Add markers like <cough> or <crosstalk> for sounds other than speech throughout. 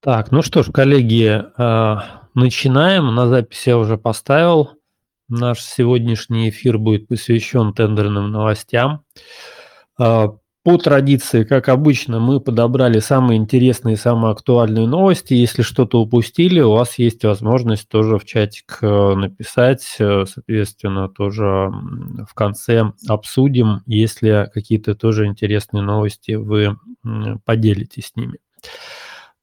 Так, ну что ж, коллеги, а, начинаем. На запись я уже поставил. Наш сегодняшний эфир будет посвящен тендерным новостям. А, по традиции, как обычно, мы подобрали самые интересные, самые актуальные новости. Если что-то упустили, у вас есть возможность тоже в чатик э, написать. Э, соответственно, тоже в конце обсудим, если какие-то тоже интересные новости вы поделитесь с ними.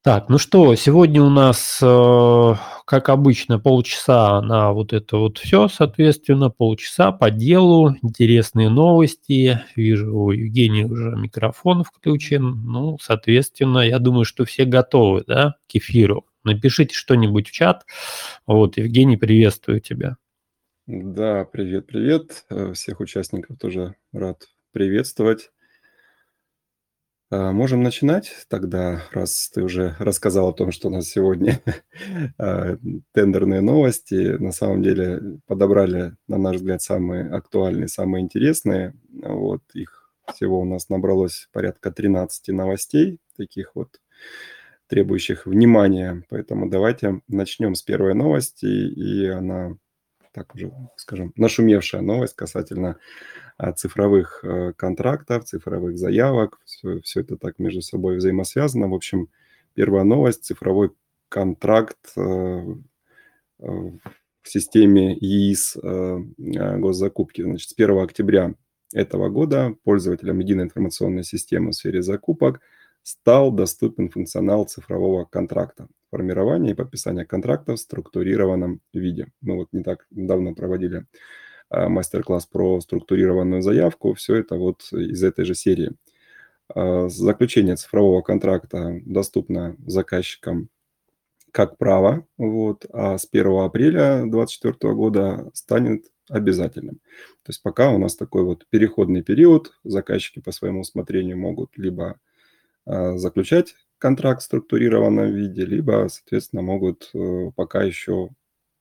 Так, ну что, сегодня у нас, э, как обычно, полчаса на вот это вот все, соответственно, полчаса по делу, интересные новости. Вижу, у Евгения уже микрофон включен. Ну, соответственно, я думаю, что все готовы, да, к эфиру. Напишите что-нибудь в чат. Вот, Евгений, приветствую тебя. Да, привет, привет. Э, всех участников тоже рад приветствовать. А, можем начинать тогда, раз ты уже рассказал о том, что у нас сегодня <laughs> а, тендерные новости. На самом деле подобрали, на наш взгляд, самые актуальные, самые интересные. Вот их всего у нас набралось порядка 13 новостей, таких вот требующих внимания. Поэтому давайте начнем с первой новости, и она так уже, скажем, нашумевшая новость касательно цифровых э, контрактов, цифровых заявок. Все, все это так между собой взаимосвязано. В общем, первая новость. Цифровой контракт э, э, в системе ЕИС госзакупки. Значит, с 1 октября этого года пользователям единой информационной системы в сфере закупок стал доступен функционал цифрового контракта формирования и подписания контрактов в структурированном виде. Мы вот не так давно проводили мастер-класс про структурированную заявку. Все это вот из этой же серии. А, заключение цифрового контракта доступно заказчикам как право, вот, а с 1 апреля 2024 года станет обязательным. То есть пока у нас такой вот переходный период, заказчики по своему усмотрению могут либо а, заключать контракт в структурированном виде, либо, соответственно, могут э, пока еще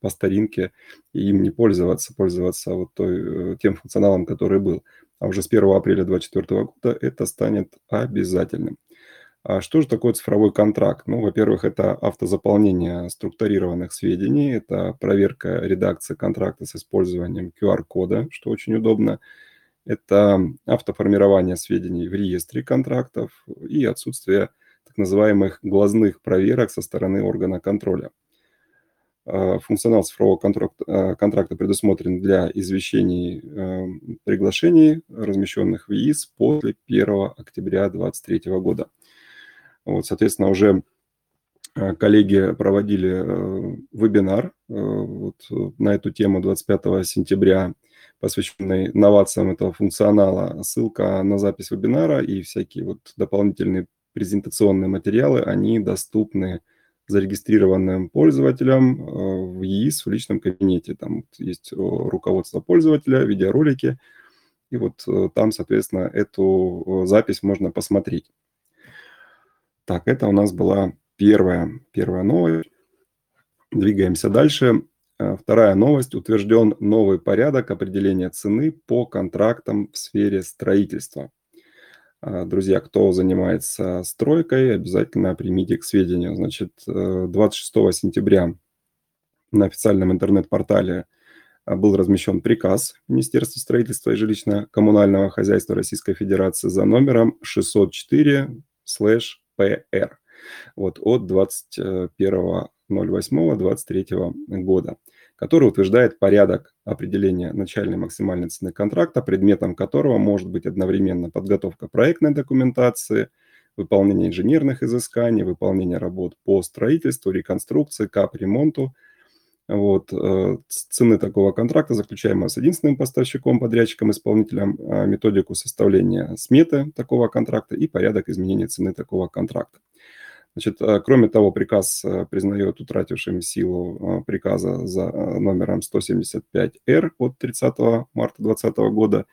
по старинке и им не пользоваться, пользоваться вот той, э, тем функционалом, который был. А уже с 1 апреля 2024 года это станет обязательным. А что же такое цифровой контракт? Ну, во-первых, это автозаполнение структурированных сведений, это проверка редакции контракта с использованием QR-кода, что очень удобно. Это автоформирование сведений в реестре контрактов и отсутствие так называемых глазных проверок со стороны органа контроля. А, функционал цифрового контракта, а, контракта предусмотрен для извещений эм, приглашений, размещенных в ИИС после 1 октября 2023 года. Вот, соответственно, уже э, коллеги проводили э, вебинар э, вот, на эту тему 25 сентября, посвященный новациям этого функционала. Ссылка на запись вебинара и всякие вот дополнительные презентационные материалы, они доступны зарегистрированным пользователям э, в ЕИС в личном кабинете. Там есть руководство пользователя, видеоролики, и вот э, там, соответственно, эту запись можно посмотреть. Так, это у нас была первая, первая новость. Двигаемся дальше. Э, вторая новость. Утвержден новый порядок определения цены по контрактам в сфере строительства. А, друзья, кто занимается стройкой, обязательно примите к сведению. Значит, 26 э, сентября на официальном интернет-портале а, был размещен приказ Министерства строительства и жилищно-коммунального хозяйства Российской Федерации за номером 604-ПР вот, от 21.08.23 года который утверждает порядок определения начальной максимальной цены контракта, предметом которого может быть одновременно подготовка проектной документации, выполнение инженерных изысканий, выполнение работ по строительству, реконструкции, капремонту. Вот, э, цены такого контракта, заключаемого с единственным поставщиком, подрядчиком, исполнителем, а, методику составления сметы такого контракта и порядок изменения цены такого контракта. Значит, э, кроме того, приказ э, признает утратившим силу э, приказа за номером 175-Р от 30 марта 2020 года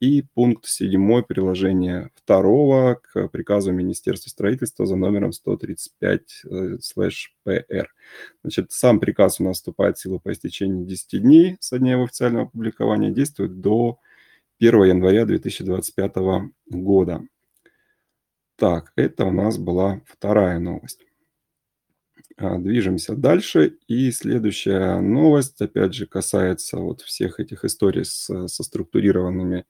и пункт 7 приложения 2 к приказу Министерства строительства за номером 135-ПР. Значит, сам приказ у нас вступает в силу по истечении 10 дней со дня его официального опубликования, действует до 1 января 2025 года. Так, это у нас была вторая новость. А, движемся дальше. И следующая новость, опять же, касается вот всех этих историй с, со структурированными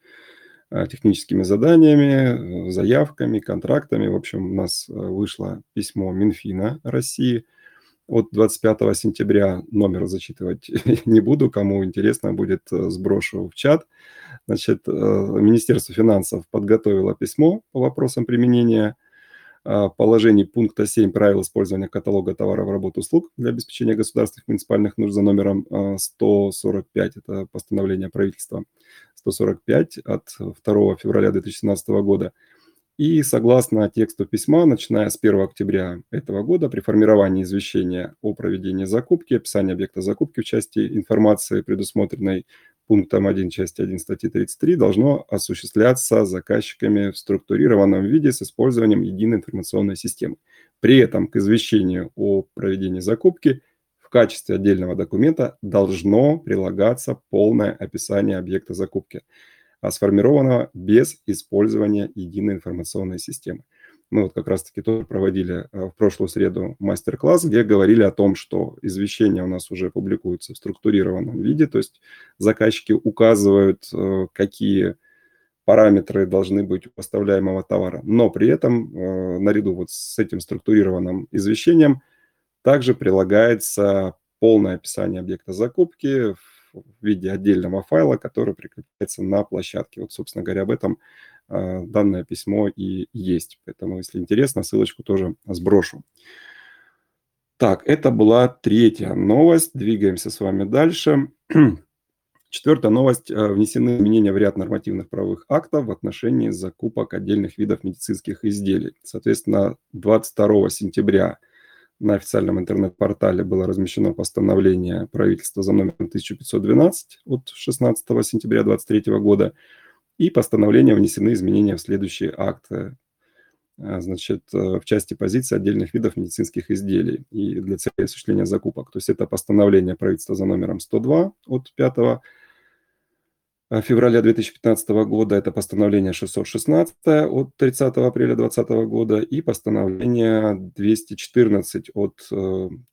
а, техническими заданиями, заявками, контрактами. В общем, у нас а, вышло письмо Минфина России от 25 сентября. Номер зачитывать <laughs> не буду. Кому интересно будет, сброшу в чат. Значит, Министерство финансов подготовило письмо по вопросам применения а, положений пункта 7 правил использования каталога товаров, работ, услуг для обеспечения государственных муниципальных нужд за номером 145, а, это постановление правительства 145 от 2 февраля 2017 года. И согласно тексту письма, начиная с 1 октября этого года, при формировании извещения о проведении закупки, описании объекта закупки в части информации, предусмотренной пунктом 1 части 1 статьи 33 должно осуществляться заказчиками в структурированном виде с использованием единой информационной системы. При этом к извещению о проведении закупки в качестве отдельного документа должно прилагаться полное описание объекта закупки, а сформированного без использования единой информационной системы. Мы вот как раз-таки тоже проводили э, в прошлую среду мастер-класс, где говорили о том, что извещения у нас уже публикуются в структурированном виде, то есть заказчики указывают, э, какие параметры должны быть у поставляемого товара. Но при этом э, наряду вот с этим структурированным извещением также прилагается полное описание объекта закупки в виде отдельного файла, который прикрепляется на площадке. Вот, собственно говоря, об этом данное письмо и есть. Поэтому, если интересно, ссылочку тоже сброшу. Так, это была третья новость. Двигаемся с вами дальше. <clears throat> Четвертая новость. А, внесены изменения в ряд нормативных правовых актов в отношении закупок отдельных видов медицинских изделий. Соответственно, 22 сентября на официальном интернет-портале было размещено постановление правительства за номером 1512 от 16 сентября 2023 года, и постановления внесены изменения в следующие акты. А, значит, э, в части позиции отдельных видов медицинских изделий и для цели осуществления закупок. То есть это постановление правительства за номером 102 от 5 э, февраля 2015 года, это постановление 616 от 30 апреля 2020 года и постановление 214 от 3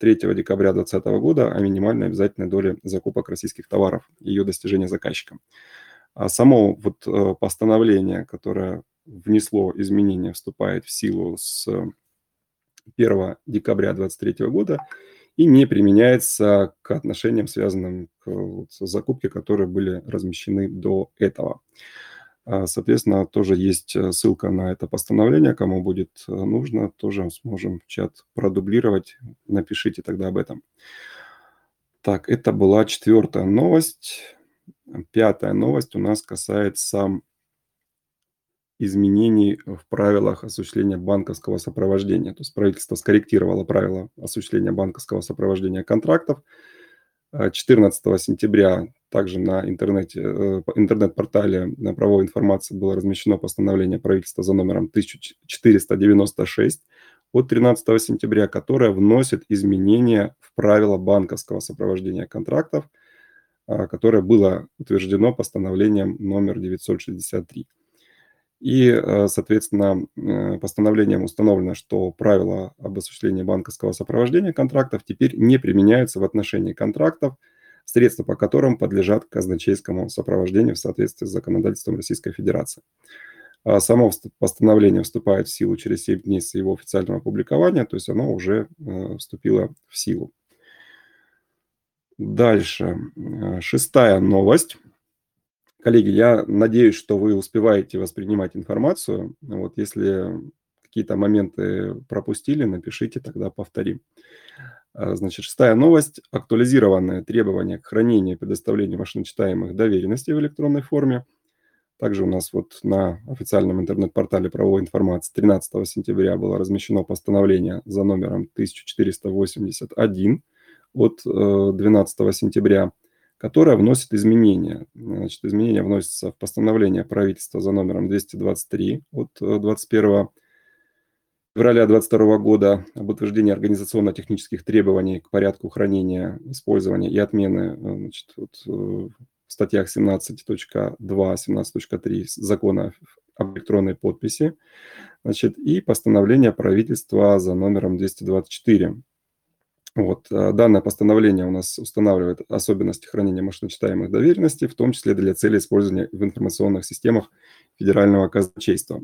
э, декабря 2020 года о минимальной обязательной доле закупок российских товаров и ее достижения заказчикам. А само вот э, постановление, которое внесло изменения, вступает в силу с 1 декабря 2023 года и не применяется к отношениям, связанным к, вот, с закупки, которые были размещены до этого. А, соответственно, тоже есть э, ссылка на это постановление. Кому будет э, нужно, тоже сможем в чат продублировать. Напишите тогда об этом. Так, это была четвертая новость. Пятая новость у нас касается изменений в правилах осуществления банковского сопровождения. То есть правительство скорректировало правила осуществления банковского сопровождения контрактов. 14 э, сентября также на интернете, э, интернет-портале на правовой информации было размещено постановление правительства за номером 1496 от 13 сентября, которое вносит изменения в правила банковского сопровождения контрактов – а, которое было утверждено постановлением номер 963. И, а, соответственно, э, постановлением установлено, что правила об осуществлении банковского сопровождения контрактов теперь не применяются в отношении контрактов, средства по которым подлежат казначейскому сопровождению в соответствии с законодательством Российской Федерации. А само постановление вступает в силу через 7 дней с его официального опубликования, то есть оно уже э, вступило в силу. Дальше. Э, шестая новость. Коллеги, я надеюсь, что вы успеваете воспринимать информацию. Вот если какие-то моменты пропустили, напишите, тогда повторим. Э, значит, шестая новость. Актуализированные требования к хранению и предоставлению машиночитаемых доверенностей в электронной форме. Также у нас вот на официальном интернет-портале правовой информации 13 сентября было размещено постановление за номером 1481 от 12 э, сентября, которая вносит изменения. Значит, изменения вносятся в постановление правительства за номером 223 от 21 э, февраля 2022 года об утверждении организационно-технических требований к порядку хранения, использования и отмены э, значит, вот, в статьях 17.2, 17.3 закона об электронной подписи, значит, и постановление правительства за номером 224 Вот. Данное постановление у нас устанавливает особенности хранения машиночитаемых доверенностей, в том числе для целей использования в информационных системах федерального казначейства.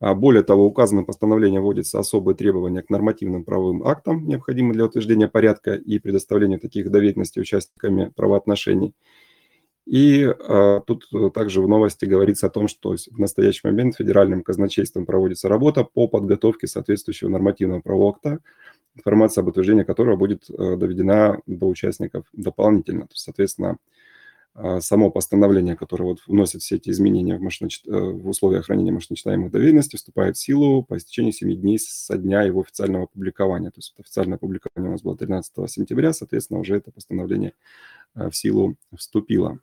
А более того, указанным постановлением вводятся особые требования к нормативным правовым актам, необходимым для утверждения порядка и предоставления таких доверенностей участниками правоотношений. И э, тут также в новости говорится о том, что в настоящий момент федеральным казначейством проводится работа по подготовке соответствующего нормативного правового акта, информация об утверждении которого будет э, доведена до участников дополнительно. То есть, соответственно, а, само постановление, которое вот вносит все эти изменения в, машиночит... Э, в условия хранения машиночитаемых доверенностей, вступает в силу по истечении 7 дней со дня его официального публикования. То есть официальное публикование у нас было 13 сентября, соответственно, уже это постановление э, в силу вступило.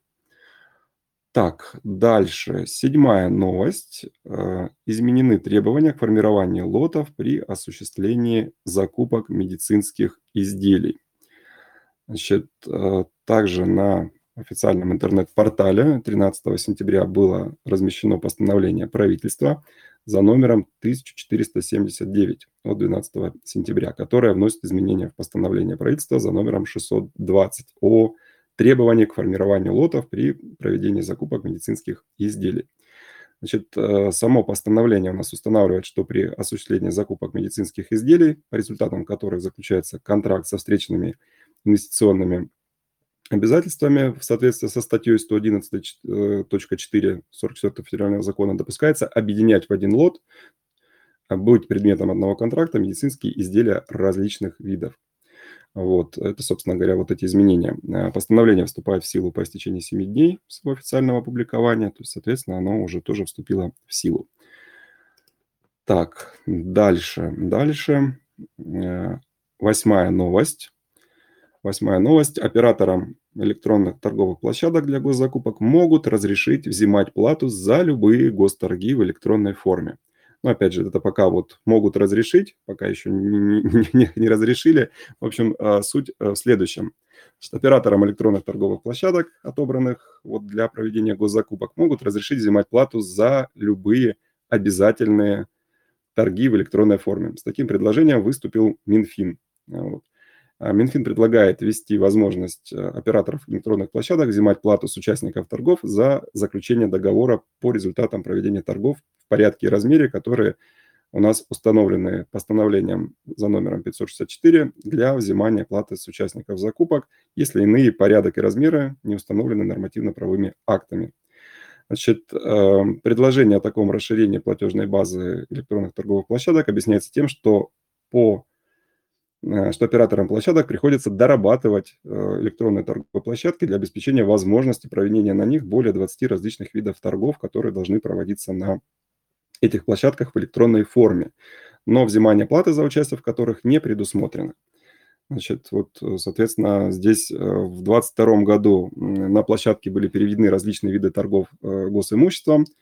Так, дальше. Седьмая новость. Э, изменены требования к формированию лотов при осуществлении закупок медицинских изделий. Значит, также на официальном интернет-портале 13 сентября было размещено постановление правительства за номером 1479 от 12 сентября, которое вносит изменения в постановление правительства за номером 620 о требовании к формированию лотов при проведении закупок медицинских изделий. Значит, э, само постановление у нас устанавливает, что при осуществлении закупок медицинских изделий, по результатам которых заключается контракт со встречными инвестиционными обязательствами в соответствии со статьей 111.4 44 э, федерального закона допускается объединять в один лот, а быть предметом одного контракта медицинские изделия различных видов. Вот, это, собственно говоря, вот эти изменения. А, постановление вступает в силу по истечении 7 дней своего официального опубликования, то есть, соответственно, оно уже тоже вступило в силу. Так, дальше, дальше. Э, восьмая новость. Восьмая новость. Операторам электронных торговых площадок для госзакупок могут разрешить взимать плату за любые госторги в электронной форме. Но опять же, это пока вот могут разрешить, пока еще не, не, не разрешили. В общем, а, суть э, в следующем. Что операторам электронных торговых площадок, отобранных вот для проведения госзакупок, могут разрешить взимать плату за любые обязательные торги в электронной форме. С таким предложением выступил Минфин. Вот. А Минфин предлагает ввести возможность э, операторов электронных площадок взимать плату с участников торгов за заключение договора по результатам проведения торгов в порядке и размере, которые у нас установлены постановлением за номером 564 для взимания платы с участников закупок, если иные порядок и размеры не установлены нормативно-правовыми актами. Значит, э, предложение о таком расширении платежной базы электронных торговых площадок объясняется тем, что по что операторам площадок приходится дорабатывать э, электронные торговые площадки для обеспечения возможности проведения на них более 20 различных видов торгов, которые должны проводиться на этих площадках в электронной форме, но взимание платы за участие в которых не предусмотрено. Значит, вот, э, соответственно, здесь в 2022 году на площадке были переведены различные виды торгов госимуществом –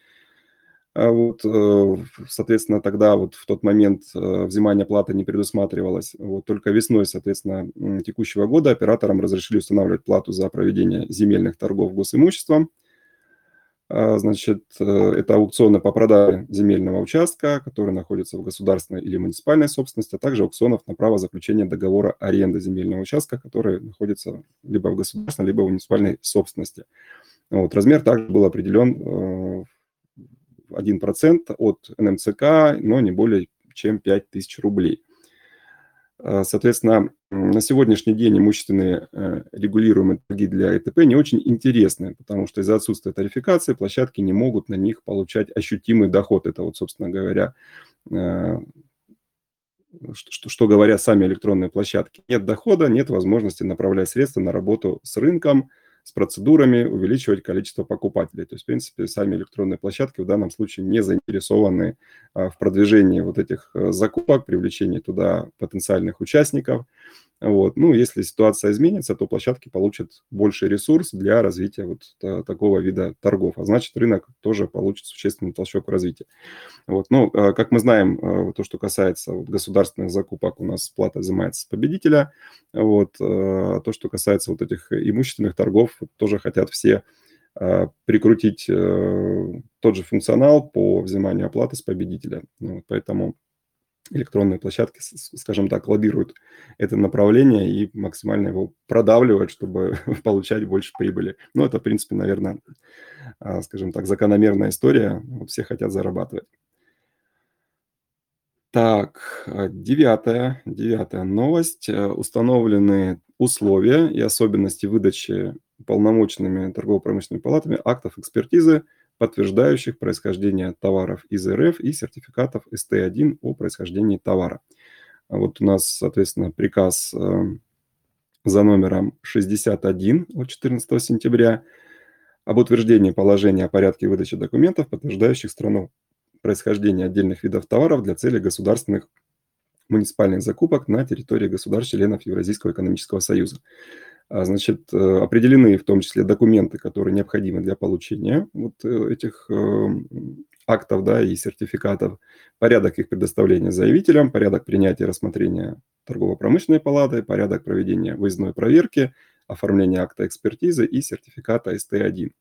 вот, э, соответственно, тогда вот в тот момент э, взимание платы не предусматривалось. Вот только весной, соответственно, текущего года операторам разрешили устанавливать плату за проведение земельных торгов госимуществом. А, значит, э, это аукционы по продаже земельного участка, который находится в государственной или муниципальной собственности, а также аукционов на право заключения договора аренды земельного участка, который находится либо в государственной, либо в муниципальной собственности. Вот, размер также был определен 1% от НМЦК, но не более чем 5000 рублей. А, соответственно, на сегодняшний день имущественные э, регулируемые торги для ЭТП не очень интересны, потому что из-за отсутствия тарификации площадки не могут на них получать ощутимый доход. Это вот, собственно говоря, э, что, что говоря сами электронные площадки. Нет дохода, нет возможности направлять средства на работу с рынком, с процедурами увеличивать количество покупателей. То есть, в принципе, сами электронные площадки в данном случае не заинтересованы а, в продвижении вот этих э, закупок, привлечении туда потенциальных участников. Вот. Ну, если ситуация изменится, то площадки получат больше ресурс для развития вот такого вида торгов, а значит, рынок тоже получит существенный толчок в развитии. Вот. Ну, а, как мы знаем, а, то, что касается государственных закупок, у нас плата взимается с победителя. Вот. А то, что касается вот этих имущественных торгов, тоже хотят все прикрутить э, тот же функционал по взиманию оплаты с победителя. Вот. Поэтому электронные площадки, скажем так, лоббируют это направление и максимально его продавливают, чтобы <laughs> получать больше прибыли. Ну, это, в принципе, наверное, а, скажем так, закономерная история. Все хотят зарабатывать. Так, а, девятая, девятая новость. Э, установлены условия и особенности выдачи полномочными торгово-промышленными палатами актов экспертизы – подтверждающих происхождение товаров из РФ и сертификатов СТ1 о происхождении товара. А вот у нас, соответственно, приказ э, за номером 61 от 14 сентября об утверждении положения о порядке выдачи документов, подтверждающих страну происхождения отдельных видов товаров для целей государственных муниципальных закупок на территории государств-членов Евразийского экономического союза. А, значит, э, определены в том числе документы, которые необходимы для получения вот э, этих эм, актов да, и сертификатов, порядок их предоставления заявителям, порядок принятия и рассмотрения торгово-промышленной палаты, порядок проведения выездной проверки, оформления акта экспертизы и сертификата СТ-1.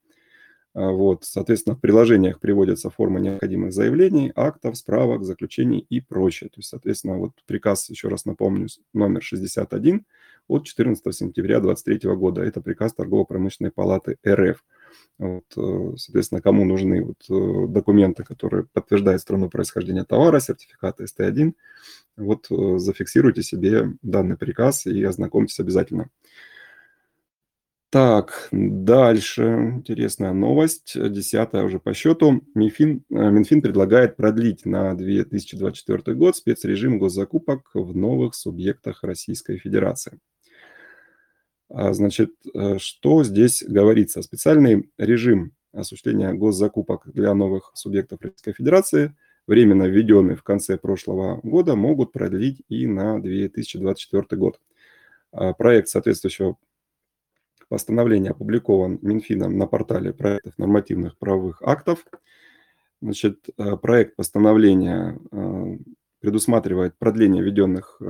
А, вот, соответственно, в приложениях приводятся формы необходимых заявлений, актов, справок, заключений и прочее. То есть, соответственно, вот приказ, еще раз напомню, номер 61 от 14 сентября 2023 года. Это приказ Торгово-промышленной палаты РФ. Вот, э, соответственно, кому нужны вот э, документы, которые подтверждают страну происхождения товара, сертификаты СТ1, вот э, зафиксируйте себе данный приказ и ознакомьтесь обязательно. Так, дальше интересная новость, десятая уже по счету. Минфин, Минфин предлагает продлить на 2024 год спецрежим госзакупок в новых субъектах Российской Федерации. А, значит, э, что здесь говорится? Специальный режим осуществления госзакупок для новых субъектов Российской Федерации, временно введенный в конце прошлого года, могут продлить и на 2024 год. А, проект соответствующего постановления опубликован Минфином на портале проектов нормативных правовых актов. Значит, э, проект постановления э, предусматривает продление введенных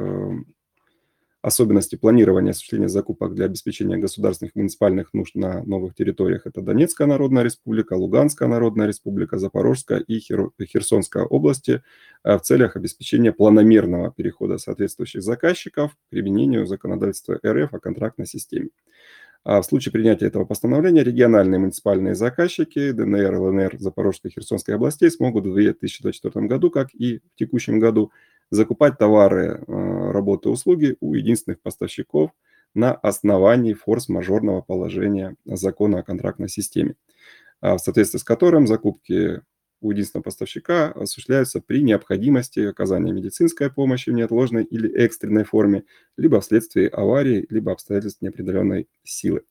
особенности планирования осуществления закупок для обеспечения государственных и муниципальных нужд на новых территориях. Это Донецкая Народная Республика, Луганская Народная Республика, Запорожская и Херсонская области э, в целях обеспечения планомерного перехода соответствующих заказчиков к применению законодательства РФ о контрактной системе. А в случае принятия этого постановления региональные муниципальные заказчики ДНР, ЛНР, Запорожской и Херсонской областей смогут в 2024 году, как и в текущем году, закупать товары, э, работы, услуги у единственных поставщиков на основании форс-мажорного положения закона о контрактной системе, а в соответствии с которым закупки у единственного поставщика осуществляются при необходимости оказания медицинской помощи в неотложной или экстренной форме, либо вследствие аварии, либо обстоятельств неопределенной силы.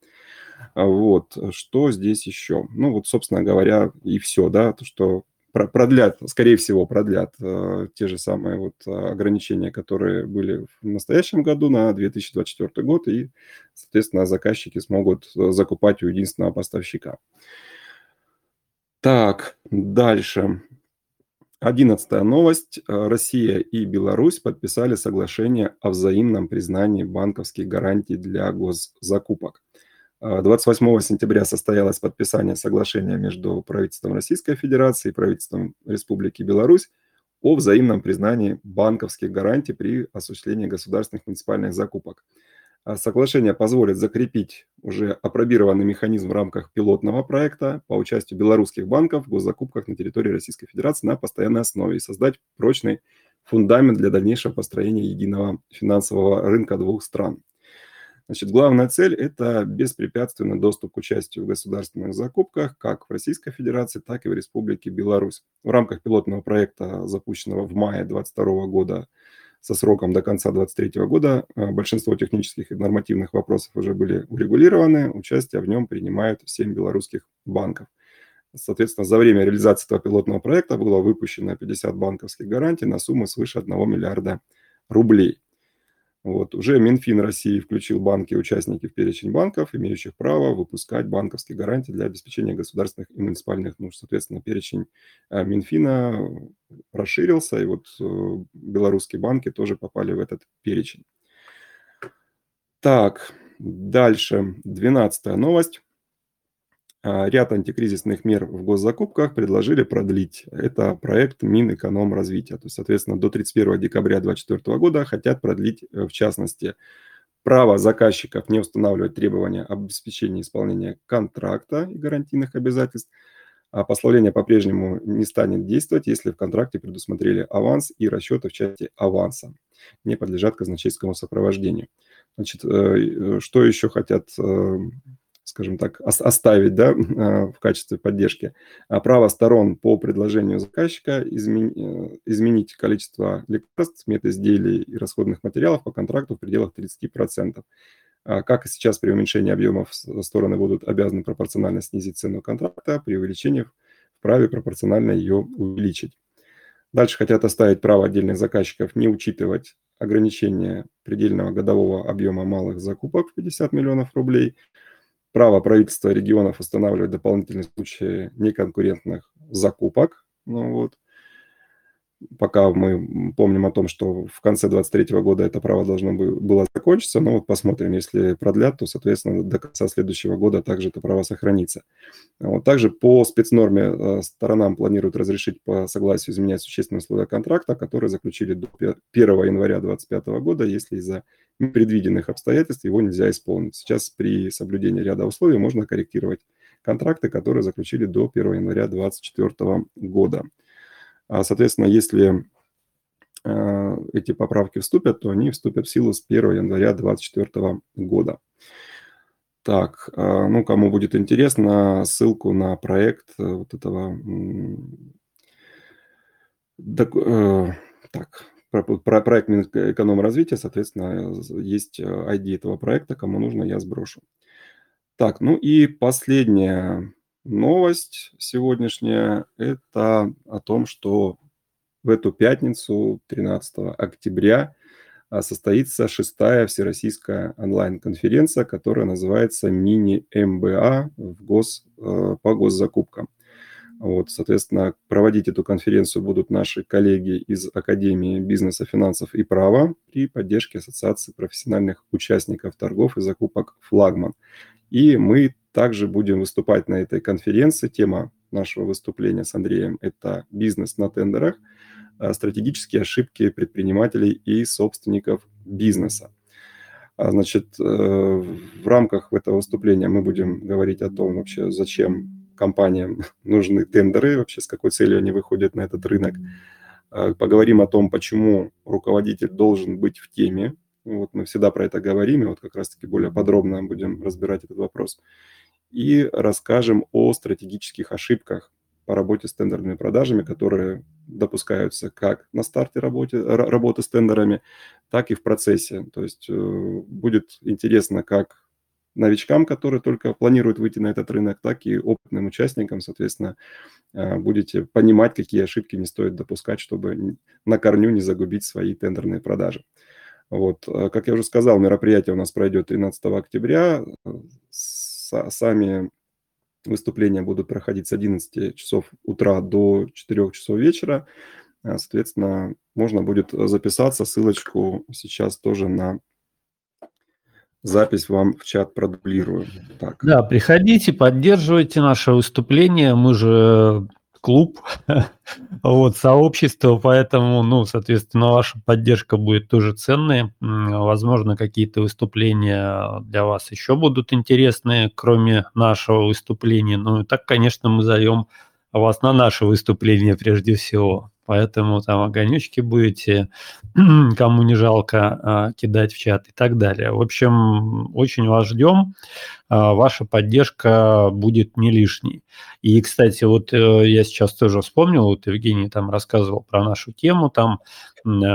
А вот, что здесь еще? Ну, вот, собственно говоря, и все, да, то, что продлят, скорее всего, продлят э, те же самые вот ограничения, которые были в настоящем году на 2024 год, и, соответственно, заказчики смогут э, закупать у единственного поставщика. Так, дальше. Одиннадцатая новость. Россия и Беларусь подписали соглашение о взаимном признании банковских гарантий для госзакупок. 28 сентября состоялось подписание соглашения между правительством Российской Федерации и правительством Республики Беларусь о взаимном признании банковских гарантий при осуществлении государственных муниципальных закупок. А соглашение позволит закрепить уже апробированный механизм в рамках пилотного проекта по участию белорусских банков в госзакупках на территории Российской Федерации на постоянной основе и создать прочный фундамент для дальнейшего построения единого финансового рынка двух стран. Значит, главная цель – это беспрепятственный доступ к участию в государственных закупках как в Российской Федерации, так и в Республике Беларусь. В рамках пилотного проекта, запущенного в мае 2022 года со сроком до конца 2023 года, э, большинство технических и нормативных вопросов уже были урегулированы. Участие в нем принимают 7 белорусских банков. Соответственно, за время реализации этого пилотного проекта было выпущено 50 банковских гарантий на сумму свыше 1 миллиарда рублей. Вот. Уже Минфин России включил банки и участники в перечень банков, имеющих право выпускать банковские гарантии для обеспечения государственных и муниципальных нужд. Соответственно, перечень э, Минфина расширился, и вот э, белорусские банки тоже попали в этот перечень. Так, дальше. Двенадцатая новость. А, ряд антикризисных мер в госзакупках предложили продлить. Это проект Минэкономразвития. То есть, соответственно, до 31 декабря 2024 года хотят продлить, э, в частности, право заказчиков не устанавливать требования об обеспечении исполнения контракта и гарантийных обязательств, а пославление по-прежнему не станет действовать, если в контракте предусмотрели аванс и расчеты в части аванса не подлежат казначейскому сопровождению. Значит, э, э, что еще хотят скажем так, оставить да, <laughs> в качестве поддержки. А право сторон по предложению заказчика изменить, э, изменить количество лекарств, медизделий и расходных материалов по контракту в пределах 30%. А как и сейчас при уменьшении объемов стороны будут обязаны пропорционально снизить цену контракта, при увеличении вправе пропорционально ее увеличить. Дальше хотят оставить право отдельных заказчиков не учитывать ограничение предельного годового объема малых закупок в 50 миллионов рублей – право правительства регионов устанавливать дополнительные случаи неконкурентных закупок. Ну, вот. Пока мы помним о том, что в конце 2023 года это право должно было закончиться, но вот посмотрим, если продлят, то, соответственно, до конца следующего года также это право сохранится. Вот также по спецнорме э, сторонам планируют разрешить по согласию изменять существенные условия контракта, которые заключили до 1 января 2025 года, если из-за непредвиденных обстоятельств его нельзя исполнить. Сейчас при соблюдении ряда условий можно корректировать контракты, которые заключили до 1 января 2024 года. А, соответственно, если а, эти поправки вступят, то они вступят в силу с 1 января 2024 года. Так, а, ну, кому будет интересно, ссылку на проект э, вот этого... Э, так, про, про проект Минэкономразвития, соответственно, есть ID этого проекта, кому нужно, я сброшу. Так, ну и последняя новость сегодняшняя – это о том, что в эту пятницу, 13 октября, а, состоится шестая всероссийская онлайн-конференция, которая называется «Мини-МБА в гос, э, по госзакупкам». Вот, соответственно, проводить эту конференцию будут наши коллеги из Академии бизнеса, финансов и права при поддержке Ассоциации профессиональных участников торгов и закупок «Флагман». И мы также будем выступать на этой конференции. Тема нашего выступления с Андреем – это бизнес на тендерах, а, стратегические ошибки предпринимателей и собственников бизнеса. А, значит, э, в рамках этого выступления мы будем говорить о том вообще, зачем компаниям <laughs> нужны тендеры, вообще с какой целью они выходят на этот рынок. А, поговорим о том, почему руководитель должен быть в теме. Вот мы всегда про это говорим, и вот как раз-таки более подробно будем разбирать этот вопрос. И расскажем о стратегических ошибках по работе с тендерными продажами, которые допускаются как на старте работы, работы с тендерами, так и в процессе. То есть э, будет интересно как новичкам, которые только планируют выйти на этот рынок, так и опытным участникам, соответственно, а, будете понимать, какие ошибки не стоит допускать, чтобы на корню не загубить свои тендерные продажи. Вот. А, как я уже сказал, мероприятие у нас пройдет 13 октября. Сами выступления будут проходить с 11 часов утра до 4 часов вечера. Соответственно, можно будет записаться. Ссылочку сейчас тоже на запись вам в чат продублирую. Так. Да, приходите, поддерживайте наше выступление. Мы же клуб, <laughs> вот, сообщество, поэтому, ну, соответственно, ваша поддержка будет тоже ценной. Возможно, какие-то выступления для вас еще будут интересные, кроме нашего выступления. Ну, и так, конечно, мы зовем вас на наше выступление прежде всего. Поэтому там огонечки будете, <clears throat> кому не жалко, а, кидать в чат и так далее. В общем, очень вас ждем. А, ваша поддержка будет не лишней. И, кстати, вот э, я сейчас тоже вспомнил, вот Евгений там рассказывал про нашу тему, там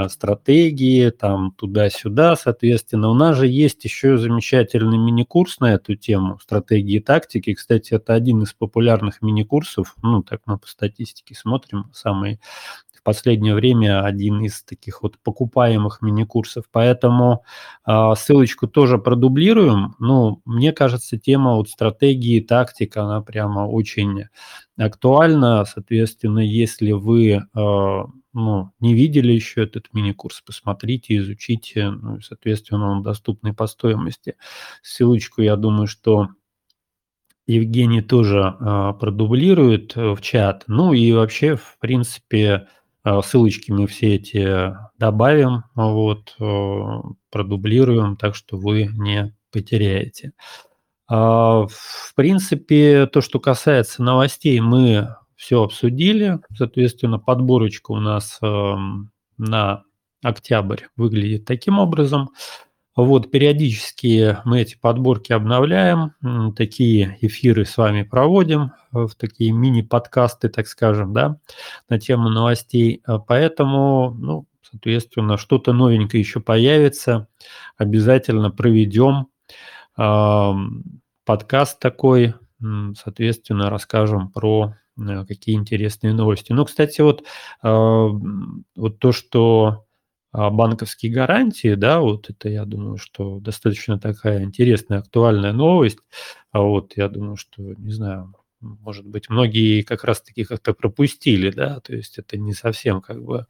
стратегии, там туда-сюда, соответственно. У нас же есть еще замечательный мини-курс на эту тему, стратегии и тактики. Кстати, это один из популярных мини-курсов, ну, так мы по статистике смотрим, самый последнее время один из таких вот покупаемых мини-курсов. Поэтому э, ссылочку тоже продублируем. Ну, мне кажется, тема вот стратегии, тактика, она прямо очень актуальна. Соответственно, если вы э, ну, не видели еще этот мини-курс, посмотрите, изучите. Ну, соответственно, он доступный по стоимости. Ссылочку, я думаю, что Евгений тоже а, продублирует в чат. Ну и вообще, в принципе, ссылочки мы все эти добавим, вот, продублируем, так что вы не потеряете. В принципе, то, что касается новостей, мы все обсудили. Соответственно, подборочка у нас эм, на октябрь выглядит таким образом. Вот, периодически мы эти подборки обновляем, такие эфиры с вами проводим, э, в такие мини-подкасты, так скажем, да, на тему новостей. Э, поэтому, ну, соответственно, что-то новенькое еще появится, обязательно проведем подкаст такой, соответственно, расскажем про э, какие интересные новости. Ну, кстати, вот, вот то, что банковские гарантии, да, вот это, я думаю, что достаточно такая интересная, актуальная новость. А вот я думаю, что, не знаю, может быть, многие как раз-таки как-то пропустили, да, то есть это не совсем как бы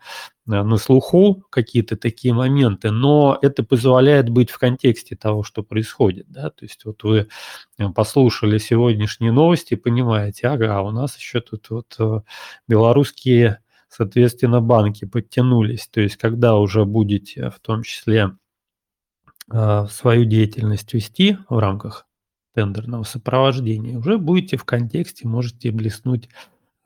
а, на слуху какие-то такие моменты, но это позволяет быть в контексте того, что происходит, да, то есть вот вы э, послушали сегодняшние новости, понимаете, ага, у нас еще тут вот э, белорусские соответственно, банки подтянулись. То есть, когда уже будете в том числе а, свою деятельность вести в рамках тендерного сопровождения, уже будете в контексте, можете блеснуть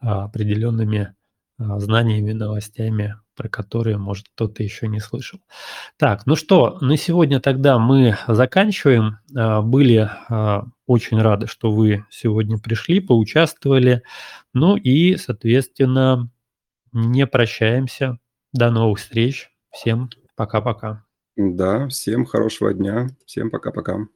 а, определенными знаниями, новостями, про которые, может, кто-то еще не слышал. Так, ну что, на сегодня тогда мы заканчиваем. Были очень рады, что вы сегодня пришли, поучаствовали. Ну и, соответственно, не прощаемся. До новых встреч. Всем пока-пока. Да, всем хорошего дня. Всем пока-пока.